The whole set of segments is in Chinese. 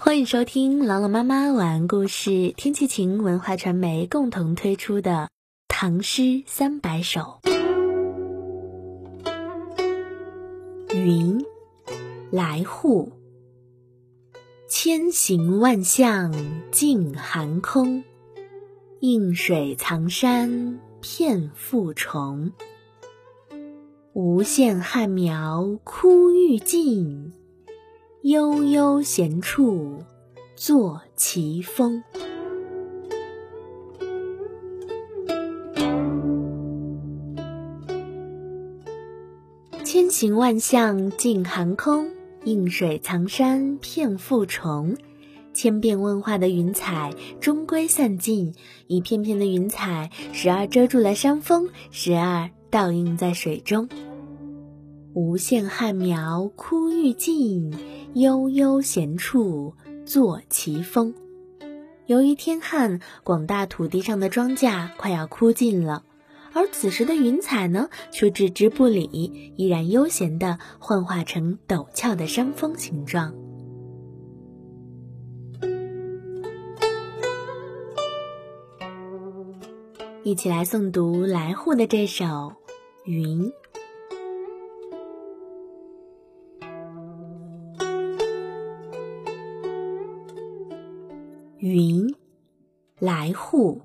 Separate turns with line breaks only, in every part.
欢迎收听朗朗妈妈晚安故事，天气晴文化传媒共同推出的《唐诗三百首》。云，来户。千行万象尽寒空，映水藏山片复重。无限旱苗枯欲尽。悠悠闲处，坐奇峰。千行万象尽寒空，映水藏山片复重。千变万化的云彩终归散尽，一片片的云彩时而遮住了山峰，时而倒映在水中。无限旱苗枯欲尽。悠悠闲处，坐奇峰。由于天旱，广大土地上的庄稼快要枯尽了，而此时的云彩呢，却置之不理，依然悠闲地幻化成陡峭的山峰形状。一起来诵读来户的这首《云》。云，来户。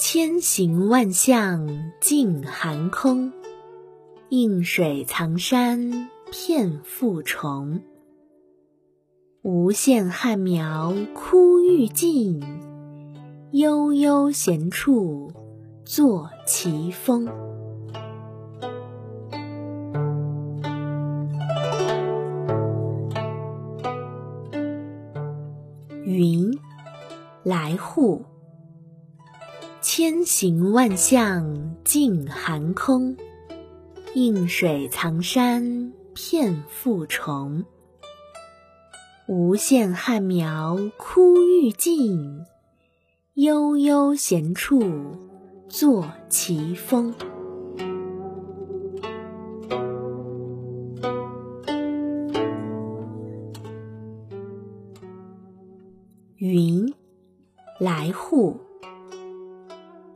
千行万象尽寒空，映水藏山片复重。无限汉苗枯欲尽，悠悠闲处坐奇峰。来户。千行万象尽寒空，映水藏山片复重。无限旱苗枯欲尽，悠悠闲处坐奇峰。云，来户。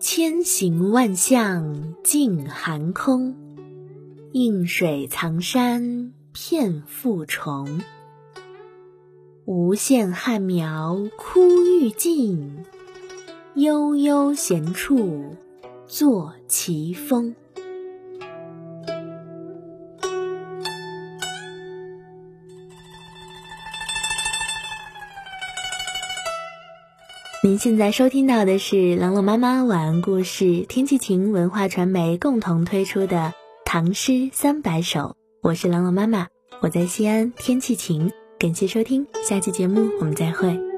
千形万象尽寒空，映水藏山片复重。无限旱苗枯欲尽，悠悠闲处作奇峰。您现在收听到的是朗朗妈妈晚安故事，天气晴文化传媒共同推出的《唐诗三百首》，我是朗朗妈妈，我在西安，天气晴，感谢收听，下期节目我们再会。